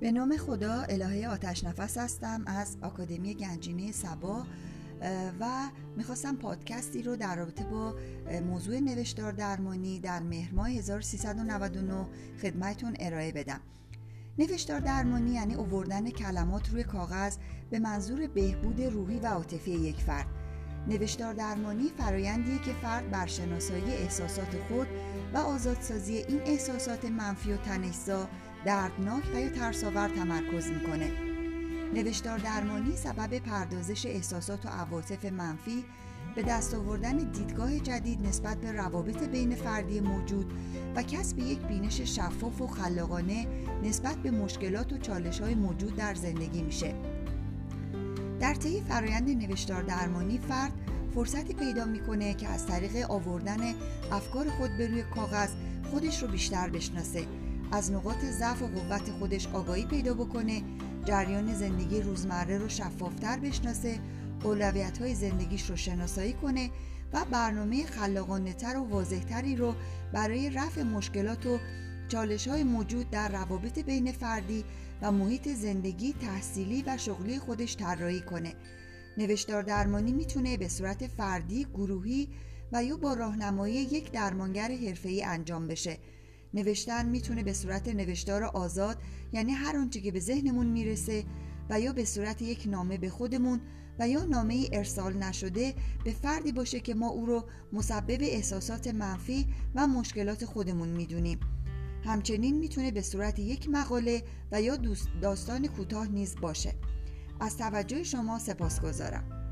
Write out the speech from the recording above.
به نام خدا الهه آتش نفس هستم از آکادمی گنجینه سبا و می‌خواستم پادکستی رو در رابطه با موضوع نوشتار درمانی در مهر ماه 1399 خدمتون ارائه بدم. نوشتار درمانی یعنی اووردن کلمات روی کاغذ به منظور بهبود روحی و عاطفی یک فرد. نوشتار درمانی فرایندیه که فرد بر شناسایی احساسات خود و آزادسازی این احساسات منفی و تنشزا دردناک و یا ترساور تمرکز می‌کنه. نوشتار درمانی سبب پردازش احساسات و عواطف منفی به دست آوردن دیدگاه جدید نسبت به روابط بین فردی موجود و کسب یک بینش شفاف و خلاقانه نسبت به مشکلات و چالش های موجود در زندگی میشه. در طی فرایند نوشتار درمانی فرد فرصتی پیدا می‌کنه که از طریق آوردن افکار خود به روی کاغذ خودش رو بیشتر بشناسه. از نقاط ضعف و قوت خودش آگاهی پیدا بکنه جریان زندگی روزمره رو شفافتر بشناسه اولویت های زندگیش رو شناسایی کنه و برنامه خلاقانه تر و واضحتری رو برای رفع مشکلات و چالش های موجود در روابط بین فردی و محیط زندگی تحصیلی و شغلی خودش طراحی کنه. نوشتار درمانی می‌تونه به صورت فردی، گروهی و یا با راهنمایی یک درمانگر حرفه‌ای انجام بشه. نوشتن می‌تونه به صورت نوشتار آزاد یعنی هر آنچه که به ذهنمون می‌رسه و یا به صورت یک نامه به خودمون و یا نامه ای ارسال نشده به فردی باشه که ما او رو مسبب احساسات منفی و مشکلات خودمون می‌دونیم. همچنین می‌تونه به صورت یک مقاله و یا داستان کوتاه نیز باشه. از توجه شما سپاس گذارم